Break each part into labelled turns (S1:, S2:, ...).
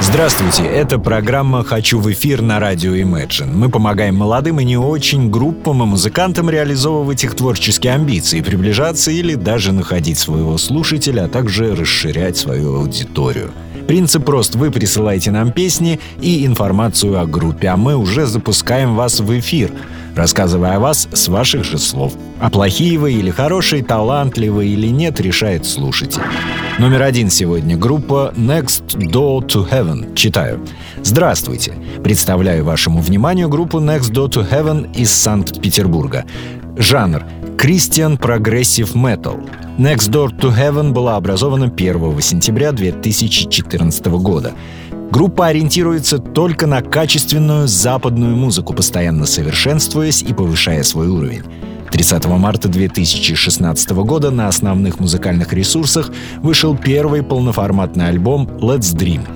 S1: Здравствуйте, это программа «Хочу в эфир» на радио Imagine. Мы помогаем молодым и не очень группам и музыкантам реализовывать их творческие амбиции, приближаться или даже находить своего слушателя, а также расширять свою аудиторию. Принцип прост. Вы присылаете нам песни и информацию о группе, а мы уже запускаем вас в эфир, рассказывая о вас с ваших же слов. А плохие вы или хорошие, талантливые или нет, решает слушатель. Номер один сегодня. Группа Next Door to Heaven. Читаю. Здравствуйте. Представляю вашему вниманию группу Next Door to Heaven из Санкт-Петербурга. Жанр Christian Progressive Metal. Next Door to Heaven была образована 1 сентября 2014 года. Группа ориентируется только на качественную западную музыку, постоянно совершенствуясь и повышая свой уровень. 30 марта 2016 года на основных музыкальных ресурсах вышел первый полноформатный альбом «Let's Dream».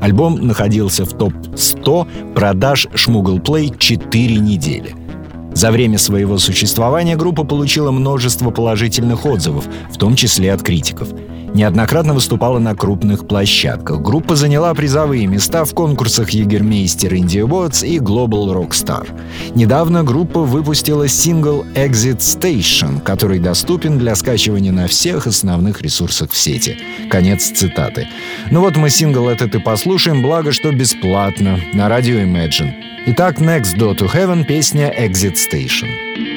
S1: Альбом находился в топ-100 продаж Шмугл Плей 4 недели — за время своего существования группа получила множество положительных отзывов, в том числе от критиков. Неоднократно выступала на крупных площадках. Группа заняла призовые места в конкурсах Егермейстер Indie Awards и Global Rockstar. Недавно группа выпустила сингл Exit Station, который доступен для скачивания на всех основных ресурсах в сети. Конец цитаты. Ну вот мы сингл этот и послушаем, благо что бесплатно, на радио Imagine. Итак, Next Door to Heaven песня Exit Station.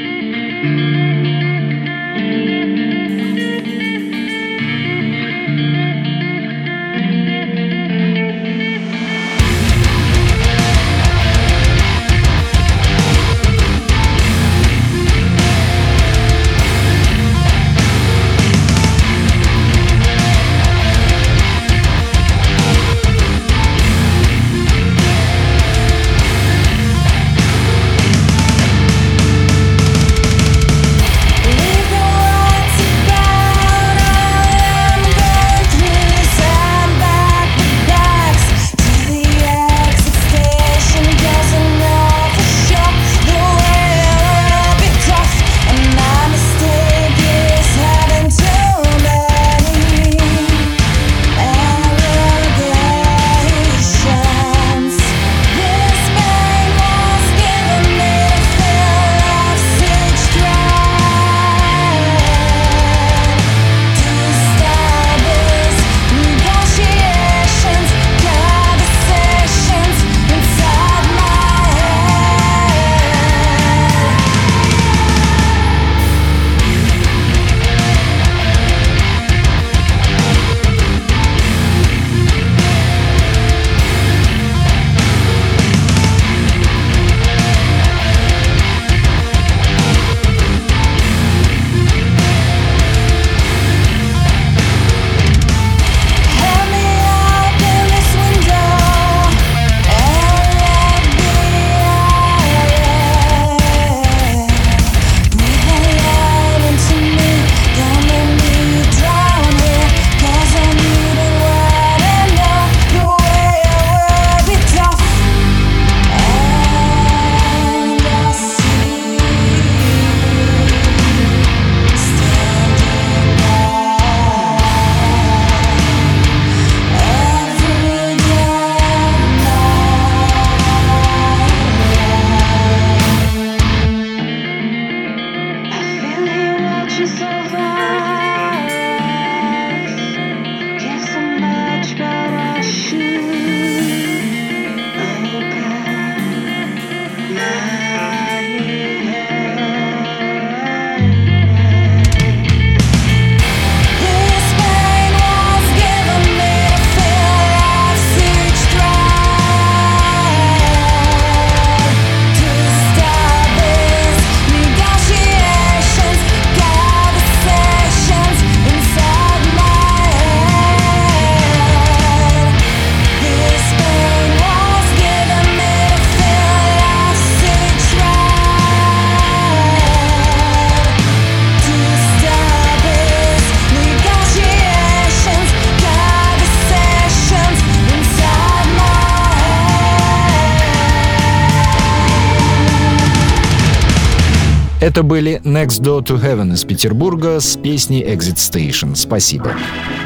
S1: Это были Next Door to Heaven из Петербурга с песней Exit Station. Спасибо.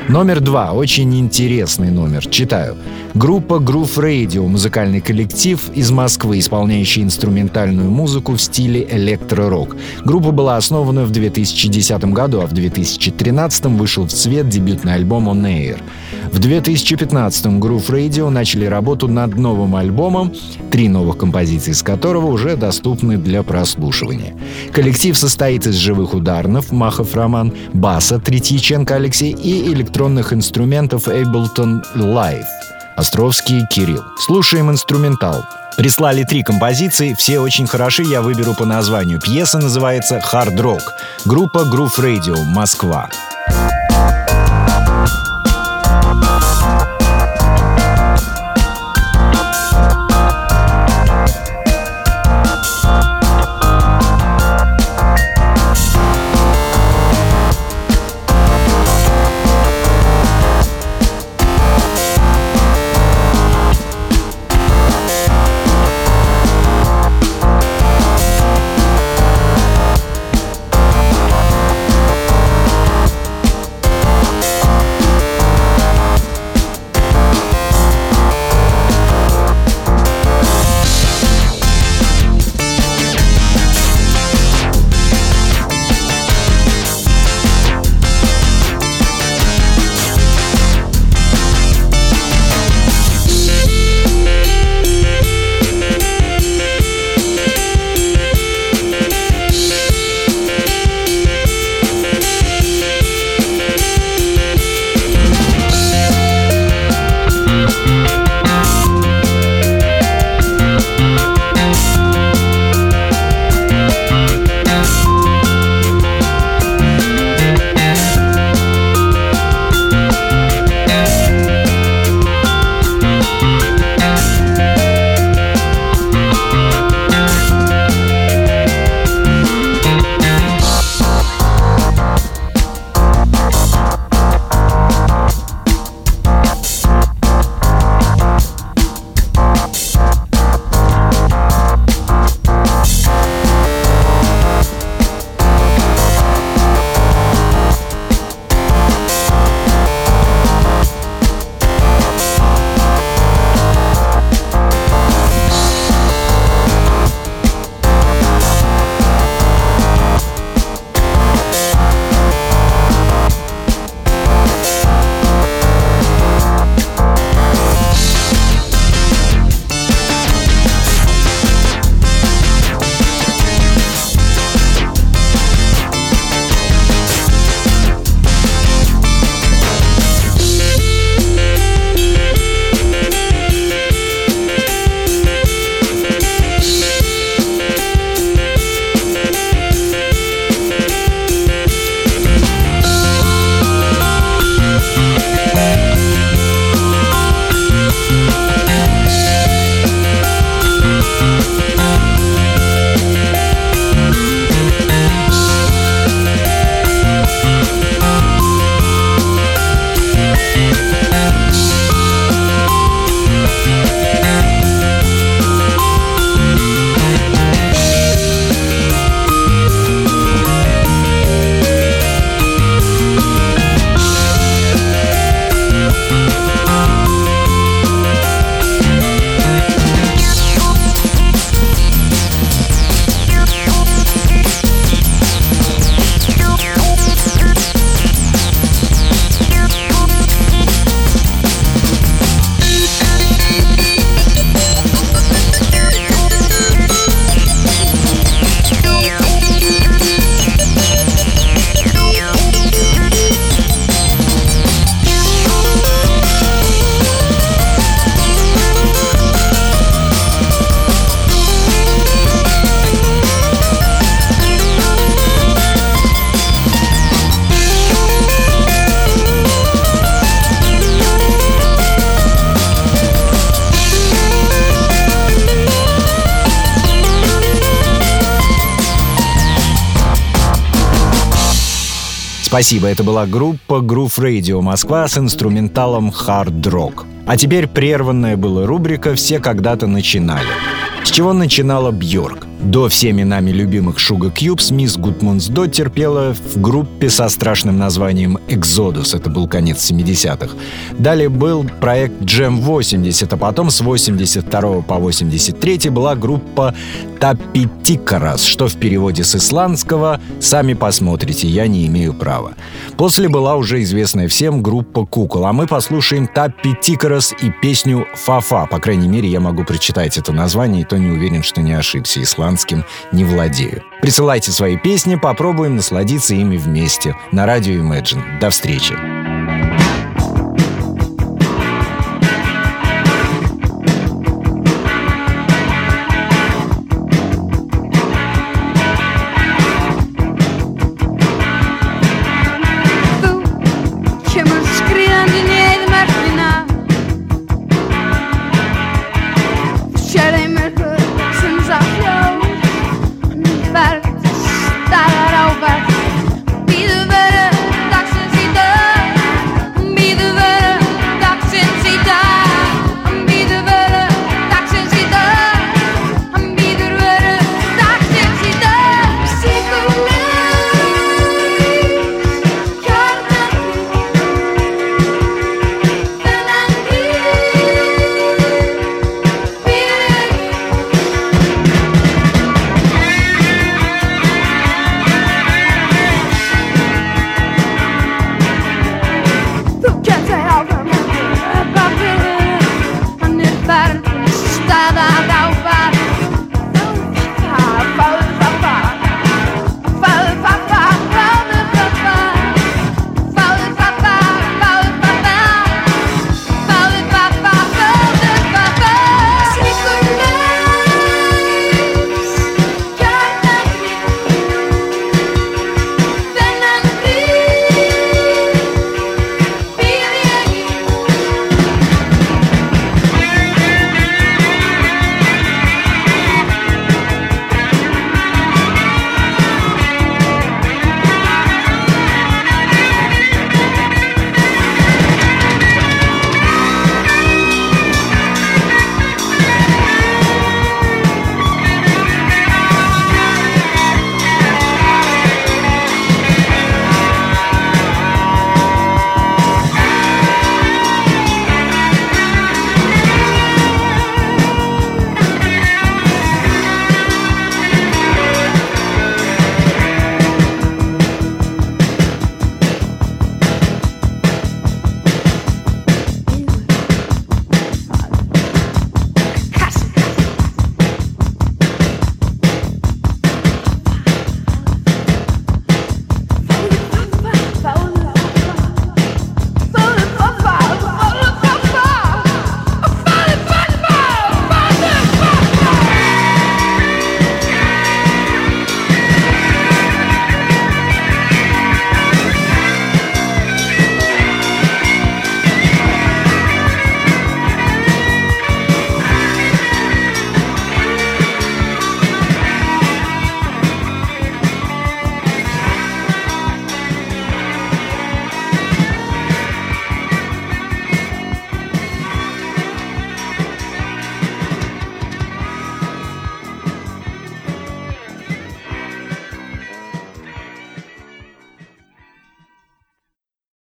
S2: Номер два. Очень интересный номер. Читаю. Группа Groove Radio, музыкальный коллектив из Москвы, исполняющий инструментальную музыку в стиле электро-рок. Группа была основана в 2010 году, а в 2013 вышел в свет дебютный альбом On Air. В 2015 Groove Radio начали работу над новым альбомом, три новых композиции из которого уже доступны для прослушивания. Коллектив состоит из живых ударнов Махов Роман, баса Третьяченко Алексей и электронных инструментов Ableton Live. Островский Кирилл. Слушаем инструментал. Прислали три композиции, все очень хороши, я выберу по названию. Пьеса называется «Hard Rock». Группа Groove Radio, Москва. Спасибо, это была группа Groove Radio Москва с инструменталом Hard Rock. А теперь прерванная была рубрика «Все когда-то начинали». С чего начинала Бьорк? До всеми нами любимых Шуга Кьюбс мисс Гудмунсдо терпела в группе со страшным названием «Экзодус». Это был конец 70-х. Далее был проект Джем 80, а потом с 82 по 83 была группа Тапитикарас, что в переводе с исландского «Сами посмотрите, я не имею права». После была уже известная всем группа Кукол, а мы послушаем Тапитикарас и песню «Фафа». По крайней мере, я могу прочитать это название, и то не уверен, что не ошибся. Исландским не владею. Присылайте свои песни, попробуем насладиться ими вместе на радио Imagine. До встречи!